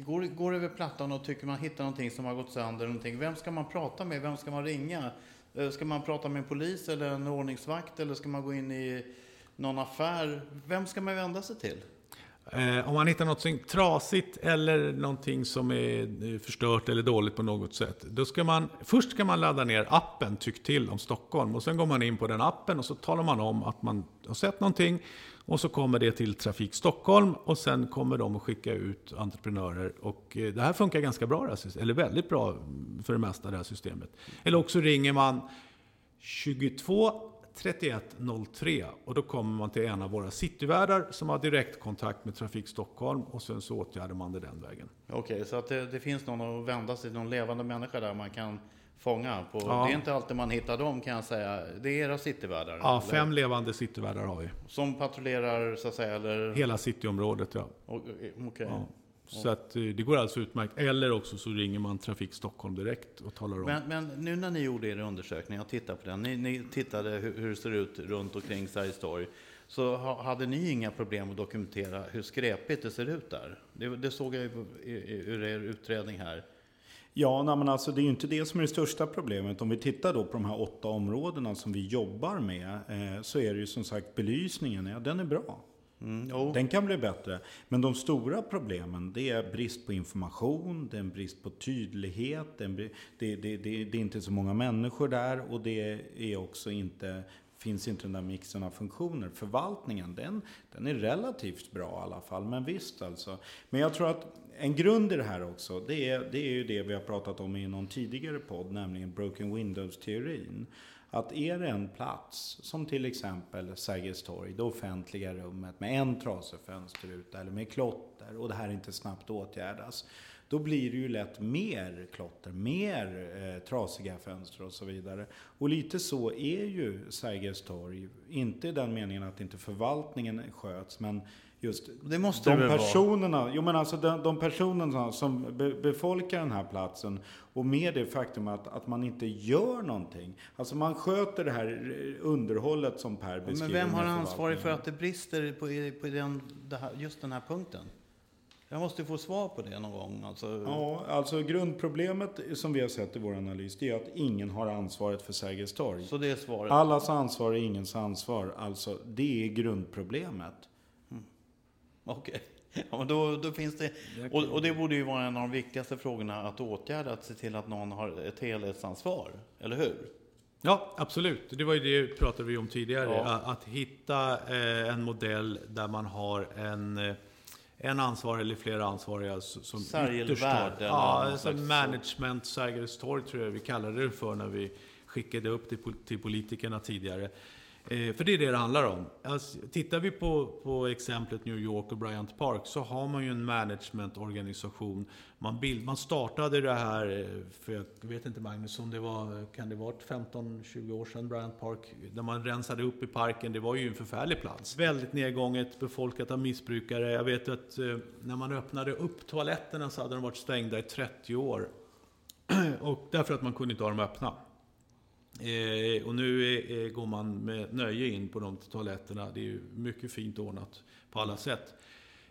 går, går över plattan och tycker man hittar någonting som har gått sönder, någonting. vem ska man prata med? Vem ska man ringa? Eh, ska man prata med en polis eller en ordningsvakt eller ska man gå in i någon affär? Vem ska man vända sig till? Eh, om man hittar något trasigt eller någonting som är eh, förstört eller dåligt på något sätt. Då ska man, först ska man ladda ner appen Tyck till om Stockholm. Och sen går man in på den appen och så talar man om att man har sett någonting. Och så kommer det till Trafik Stockholm och sen kommer de att skicka ut entreprenörer. Och eh, det här funkar ganska bra, eller väldigt bra för det mesta, det här systemet. Eller också ringer man 22 3103 och då kommer man till en av våra cityvärdar som har direktkontakt med Trafik Stockholm och sen så åtgärdar man det den vägen. Okej, okay, så att det, det, finns någon att vända sig till, någon levande människa där man kan fånga? På, ja. Det är inte alltid man hittar dem kan jag säga. Det är era cityvärdar? Ja, eller? fem levande cityvärdar har vi. Som patrullerar så att säga? Eller? Hela cityområdet, ja. Okej. Okay. Ja. Så att eh, det går alltså utmärkt. Eller också så ringer man Trafik Stockholm direkt och talar om. Men, men nu när ni gjorde er undersökning, och tittade på den, ni, ni tittade hur, hur, det ser ut runt omkring Sergels torg. Så hade ni inga problem att dokumentera hur skräpigt det ser ut där? Det, det såg jag ur er utredning här. Ja, nej, men alltså det är ju inte det som är det största problemet. Om vi tittar då på de här åtta områdena som vi jobbar med, eh, så är det ju som sagt belysningen, ja den är bra. Mm, den kan bli bättre. Men de stora problemen, det är brist på information, det är en brist på tydlighet, det är, det, det, det, det är inte så många människor där och det är också inte finns inte den där mixen av funktioner. Förvaltningen, den, den är relativt bra i alla fall. Men visst alltså. Men jag tror att en grund i det här också, det är, det är ju det vi har pratat om i någon tidigare podd, nämligen Broken Windows-teorin. Att är det en plats, som till exempel Sergels torg, det offentliga rummet med en trasig fönsterruta eller med klotter och det här inte snabbt åtgärdas. Då blir det ju lätt mer klotter, mer eh, trasiga fönster och så vidare. Och lite så är ju Sergels torg. Inte i den meningen att inte förvaltningen sköts, men just det måste de personerna, vara. jo men alltså de, de personerna som be, befolkar den här platsen och med det faktum att, att man inte gör någonting. Alltså man sköter det här underhållet som Per beskriver. Men vem har ansvaret för att det brister på, på den, just den här punkten? Jag måste få svar på det någon gång. Alltså... Ja, alltså grundproblemet som vi har sett i vår analys, det är att ingen har ansvaret för Sergels torg. Så det är svaret? Allas ansvar är ingens ansvar. Alltså, det är grundproblemet. Okej. Okay. Ja, då, då finns det, och, och, det borde ju vara en av de viktigaste frågorna att åtgärda, att se till att någon har ett helhetsansvar, eller hur? Ja, absolut. Det var ju det pratade vi om tidigare. Ja. Att, att, hitta eh, en modell där man har en, eh, en ansvarig eller flera ansvariga som ytterst har... Ja, alltså management, Sergels torg tror jag vi kallade det för när vi skickade upp det till politikerna tidigare. Eh, för det är det det handlar om. Alltså, tittar vi på, på exemplet New York och Bryant Park så har man ju en managementorganisation. Man, bild, man startade det här, eh, för jag vet inte Magnus, om det var, kan det varit 15-20 år sedan Bryant Park, där man rensade upp i parken. Det var ju en förfärlig plats. Väldigt nedgånget, befolkat av missbrukare. Jag vet att eh, när man öppnade upp toaletterna så hade de varit stängda i 30 år. och därför att man kunde inte ha dem öppna. Eh, och nu är, går man med nöje in på de toaletterna. Det är ju mycket fint ordnat på alla sätt.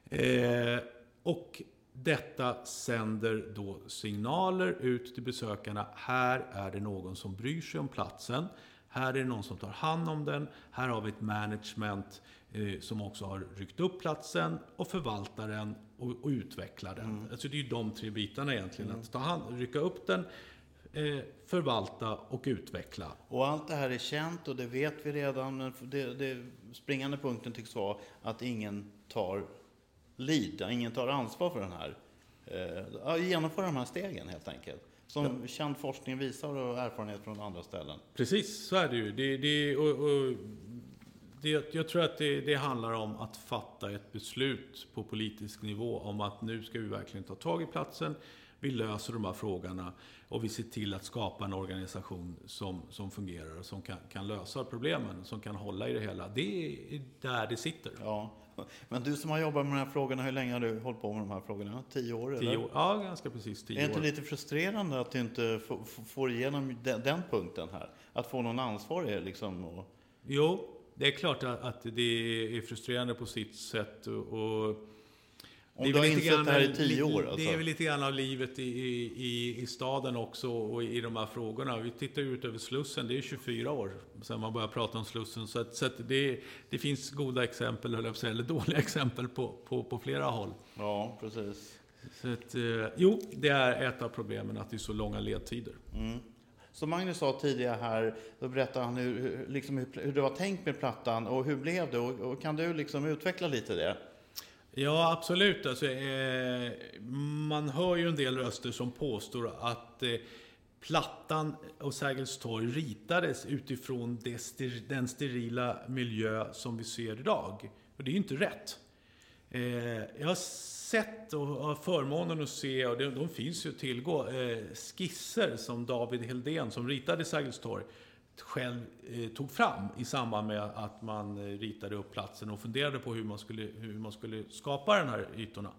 Eh, och detta sänder då signaler ut till besökarna. Här är det någon som bryr sig om platsen. Här är det någon som tar hand om den. Här har vi ett management eh, som också har ryckt upp platsen och förvaltar den och, och utvecklar den. Mm. Alltså det är ju de tre bitarna egentligen. Mm. Att ta hand, rycka upp den, Eh, förvalta och utveckla. Och allt det här är känt och det vet vi redan. Men det, det springande punkten tycks vara att ingen tar lid, ingen tar ansvar för den här, eh, genomför de här stegen helt enkelt. Som känd forskning visar och erfarenhet från andra ställen. Precis, så är det ju. Det, det, och, och, det, jag tror att det, det, handlar om att fatta ett beslut på politisk nivå om att nu ska vi verkligen ta tag i platsen. Vi löser de här frågorna och vi ser till att skapa en organisation som, som fungerar och som kan, kan lösa problemen, som kan hålla i det hela. Det är där det sitter. Ja. Men du som har jobbat med de här frågorna, hur länge har du hållit på med de här frågorna? Tio år? Tio år. Ja, ganska precis tio år. Är det inte lite frustrerande att du inte får igenom den, den punkten här? Att få någon ansvarig liksom? Och... Jo, det är klart att det är frustrerande på sitt sätt. Och, om du har insett det här i tio år? Alltså. Det är väl lite grann av livet i, i, i staden också och i de här frågorna. Vi tittar ut över Slussen, det är 24 år sedan man började prata om Slussen. Så, att, så att det, det finns goda exempel, eller dåliga exempel på, på, på flera håll. Ja, precis. Så att, eh, jo, det är ett av problemen att det är så långa ledtider. Mm. Som Magnus sa tidigare här, då berättade han hur, liksom hur, hur det var tänkt med plattan och hur blev det? Och, och kan du liksom utveckla lite det? Ja, absolut. Alltså, eh, man hör ju en del röster som påstår att eh, Plattan och Sergels torg ritades utifrån ster den sterila miljö som vi ser idag. Och det är ju inte rätt. Eh, jag har sett och har förmånen att se, och de, de finns ju att tillgå, eh, skisser som David Heldén, som ritade Sergels torg, själv eh, tog fram i samband med att man eh, ritade upp platsen och funderade på hur man skulle, hur man skulle skapa de här ytorna.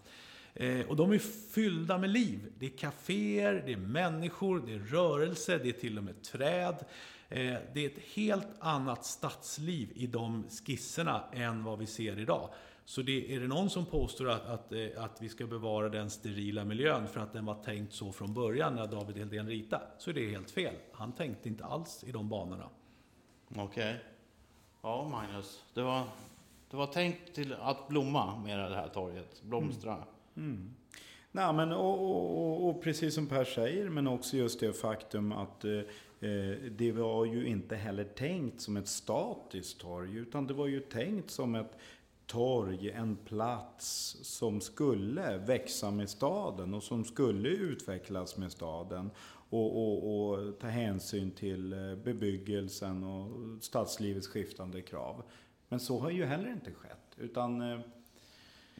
Eh, och de är fyllda med liv. Det är kaféer, det är människor, det är rörelse, det är till och med träd. Eh, det är ett helt annat stadsliv i de skisserna än vad vi ser idag. Så det, är det någon som påstår att, att, eh, att vi ska bevara den sterila miljön för att den var tänkt så från början när David Heldén ritade, så är det helt fel. Han tänkte inte alls i de banorna. Okej. Okay. Ja, Magnus. Det var, det var tänkt till att blomma med det här torget. Blomstra. Mm. Mm. Nej, men, och, och, och, precis som Per säger, men också just det faktum att eh, eh, det var ju inte heller tänkt som ett statiskt torg, utan det var ju tänkt som ett torg, en plats som skulle växa med staden och som skulle utvecklas med staden. Och, och, och, ta hänsyn till eh, bebyggelsen och stadslivets skiftande krav. Men så har ju heller inte skett. Utan eh,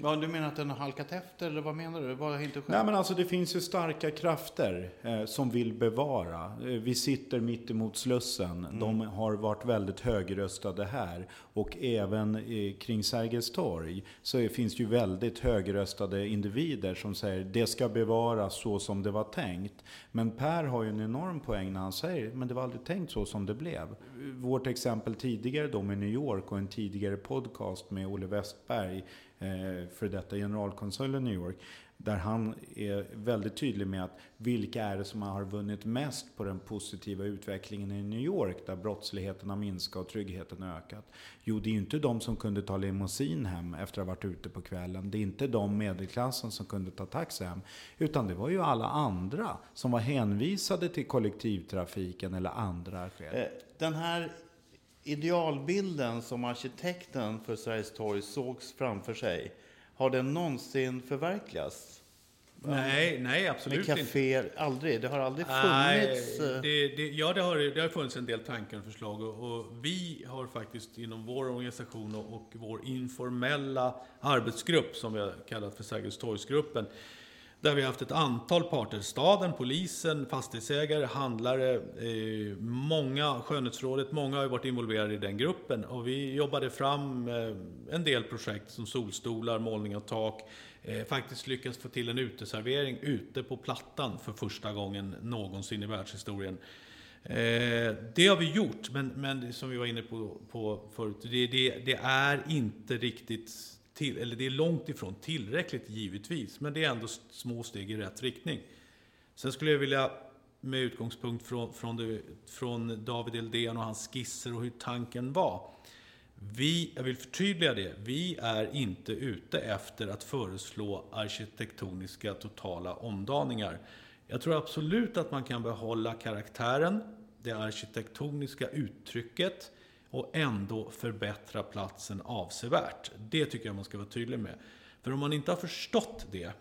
Ja, du menar att den har halkat efter, eller vad menar du? Vad har inte skett? Nej, men alltså det finns ju starka krafter eh, som vill bevara. Eh, vi sitter mitt emot Slussen. Mm. De har varit väldigt högröstade här. Och även eh, kring Sergels torg så finns ju väldigt högröstade individer som säger det ska bevaras så som det var tänkt. Men Per har ju en enorm poäng när han säger men det var aldrig tänkt så som det blev. Vårt exempel tidigare då med New York och en tidigare podcast med Olle Westberg eh, för detta generalkonsul i New York. Där han är väldigt tydlig med att vilka är det som har vunnit mest på den positiva utvecklingen i New York där brottsligheten har minskat och tryggheten har ökat. Jo, det är ju inte de som kunde ta limousin hem efter att ha varit ute på kvällen. Det är inte de medelklassen som kunde ta taxi hem. Utan det var ju alla andra som var hänvisade till kollektivtrafiken eller andra skäl. Eh, den här idealbilden som arkitekten för Sveriges torg sågs framför sig, har den någonsin förverkligats? Nej, nej absolut Med caféer, inte. aldrig? Det har aldrig funnits? Nej, eh, det, det, ja, det har, det har funnits en del tankar och förslag och, och vi har faktiskt inom vår organisation och, och, vår informella arbetsgrupp som vi har kallat för Sergels torgsgruppen där vi har haft ett antal parter. Staden, polisen, fastighetsägare, handlare, eh, många, skönhetsrådet, många har varit involverade i den gruppen. Och vi jobbade fram eh, en del projekt som solstolar, målning av tak. Eh, faktiskt lyckats få till en uteservering ute på Plattan för första gången någonsin i världshistorien. Eh, det har vi gjort, men, men som vi var inne på, på förut, det, det, det är inte riktigt till, eller det är långt ifrån tillräckligt givetvis, men det är ändå små steg i rätt riktning. Sen skulle jag vilja, med utgångspunkt från, från, det, från David Eldén och hans skisser och hur tanken var. Vi, jag vill förtydliga det, vi är inte ute efter att föreslå arkitektoniska totala omdaningar. Jag tror absolut att man kan behålla karaktären, det arkitektoniska uttrycket, och ändå förbättra platsen avsevärt. Det tycker jag man ska vara tydlig med. För om man inte har förstått det,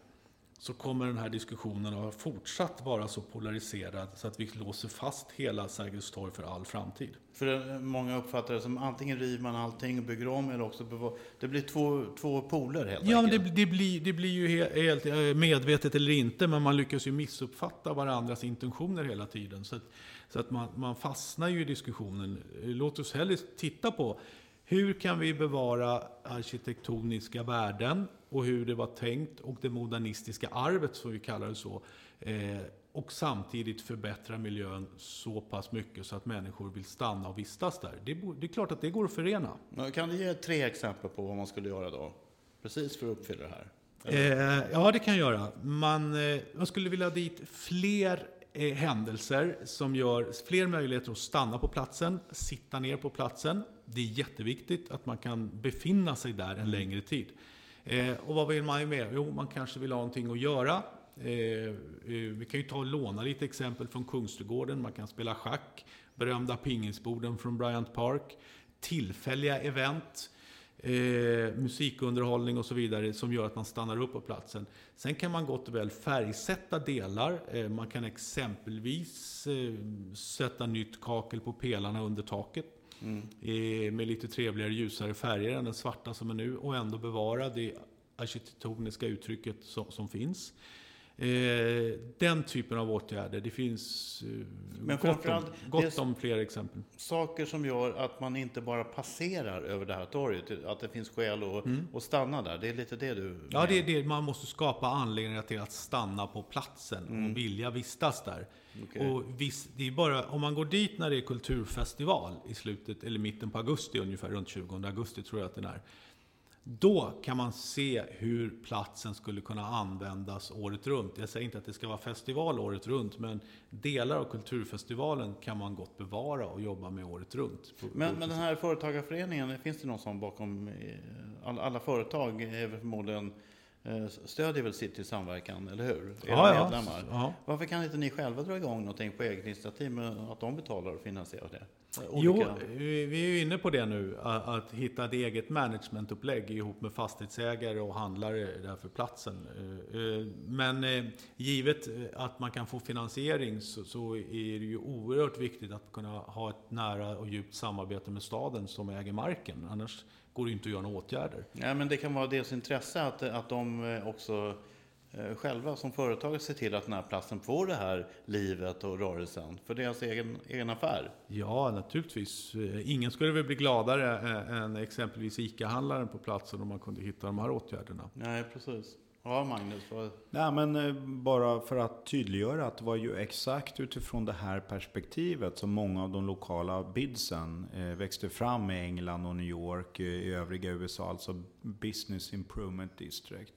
så kommer den här diskussionen att fortsatt vara så polariserad så att vi låser fast hela Sergels torg för all framtid. För många uppfattar det som antingen river man allting och bygger om eller också Det blir två, två poler helt Ja, men enkelt. det, det, blir, det blir ju he- helt eh, medvetet eller inte, men man lyckas ju missuppfatta varandras intentioner hela tiden. Så att, så att man, man fastnar ju i diskussionen. Låt oss hellre titta på hur kan vi bevara arkitektoniska värden och hur det var tänkt och det modernistiska arvet, som vi kallar det så. Eh, och samtidigt förbättra miljön så pass mycket så att människor vill stanna och vistas där. Det, är klart att det går att förena. Men Kan du ge tre exempel på vad man skulle göra då? Precis för att uppfylla det här. Eh, ja, det kan jag göra. Man, eh, man skulle vilja ha dit fler eh, händelser som gör fler möjligheter att stanna på platsen, sitta ner på platsen. Det är jätteviktigt att man kan befinna sig där en längre tid. Eh, och vad vill man ju mer? Jo, man kanske vill ha någonting att göra. Eh, eh, vi kan ju ta och låna lite exempel från Kungsträdgården. Man kan spela schack, berömda pingisborden från Bryant Park, tillfälliga event eh, musikunderhållning och så vidare som gör att man stannar upp på platsen. Sen kan man gott och väl färgsätta delar. Eh, man kan exempelvis eh, sätta nytt kakel på pelarna under taket. Mm. med lite trevligare ljusare färger än den svarta som är nu och ändå bevara det arkitektoniska uttrycket som, som finns. Eh, den typen av åtgärder. Det finns eh, Men gott, om, gott om fler exempel. Saker som gör att man inte bara passerar över det här torget. Att det finns skäl att, att stanna där. Det är lite det du Mm. Ja, det är det. Man måste skapa anledningar till att stanna på platsen och vilja vistas där. Okej. Och visst, det är bara, om man går dit när det är kulturfestival i slutet, eller mitten på augusti ungefär, runt 20 augusti tror jag att den är. Då kan man se hur platsen skulle kunna användas året runt. Jag säger inte att det ska vara festival året runt, men delar av kulturfestivalen kan man gott bevara och jobba med året runt. Men, men den här företagarföreningen, finns det någon som bakom? eh, Alla, alla företag är förmodligen eh, stödjer väl City samverkan, eller hur? Era ja, ja, medlemmar. ja. Varför kan inte ni själva dra igång någonting på eget initiativ med att de betalar och finansierar det? Jo, Olika- vi vi är ju inne på det nu, att, hitta ett eget managementupplägg ihop med fastighetsägare och handlare där för platsen. Eh, eh, Men eh, givet att man kan få finansiering så, är det ju oerhört viktigt att kunna ha ett nära och djupt samarbete med staden som äger marken. Annars går det inte att göra några åtgärder. Ja, men det kan vara deras intresse att, att de också själva som företag ser till att den här platsen får det här livet och rörelsen för deras egen, egen affär. Ja, naturligtvis. Eh, Ingen skulle väl bli gladare ä- än exempelvis ICA-handlaren på platsen om man kunde hitta de här åtgärderna. Nej, precis. Ja, Magnus. Vad... Nej, men eh, bara för att tydliggöra att det var ju exakt utifrån det här perspektivet som många av de lokala bidsen eh, växte fram i England och New York, eh, i övriga USA, alltså Business Improvement District.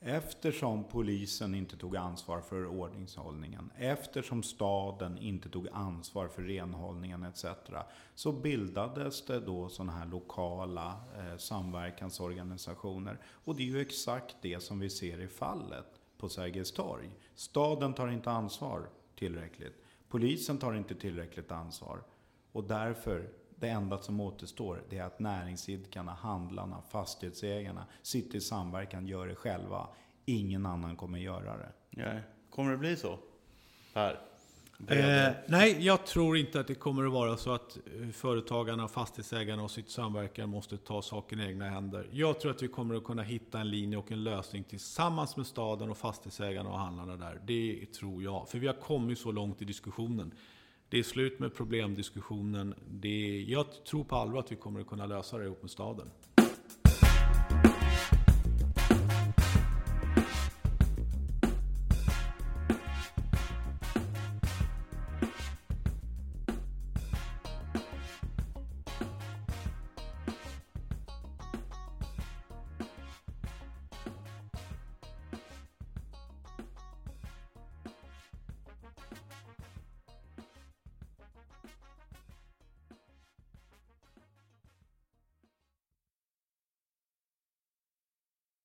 Eftersom polisen inte tog ansvar för ordningshållningen, eftersom staden inte tog ansvar för renhållningen etc. Så bildades det då sådana här lokala eh, samverkansorganisationer. Och det är ju exakt det som vi ser i fallet på Sergels torg. Staden tar inte ansvar tillräckligt. Polisen tar inte tillräckligt ansvar. Och därför, det enda som återstår, det är att näringsidkarna, handlarna, fastighetsägarna sitter i samverkan, gör det själva. Ingen annan kommer göra det. Nej. Kommer det bli så? Per? Eh, nej, jag tror inte att det kommer att vara så att eh, företagarna, fastighetsägarna och sitt samverkan måste ta saken i egna händer. Jag tror att vi kommer att kunna hitta en linje och en lösning tillsammans med staden och fastighetsägarna och handlarna där. Det tror jag. För vi har kommit så långt i diskussionen. Det är slut med problemdiskussionen. Det är, jag tror på allvar att vi kommer att kunna lösa det ihop med staden.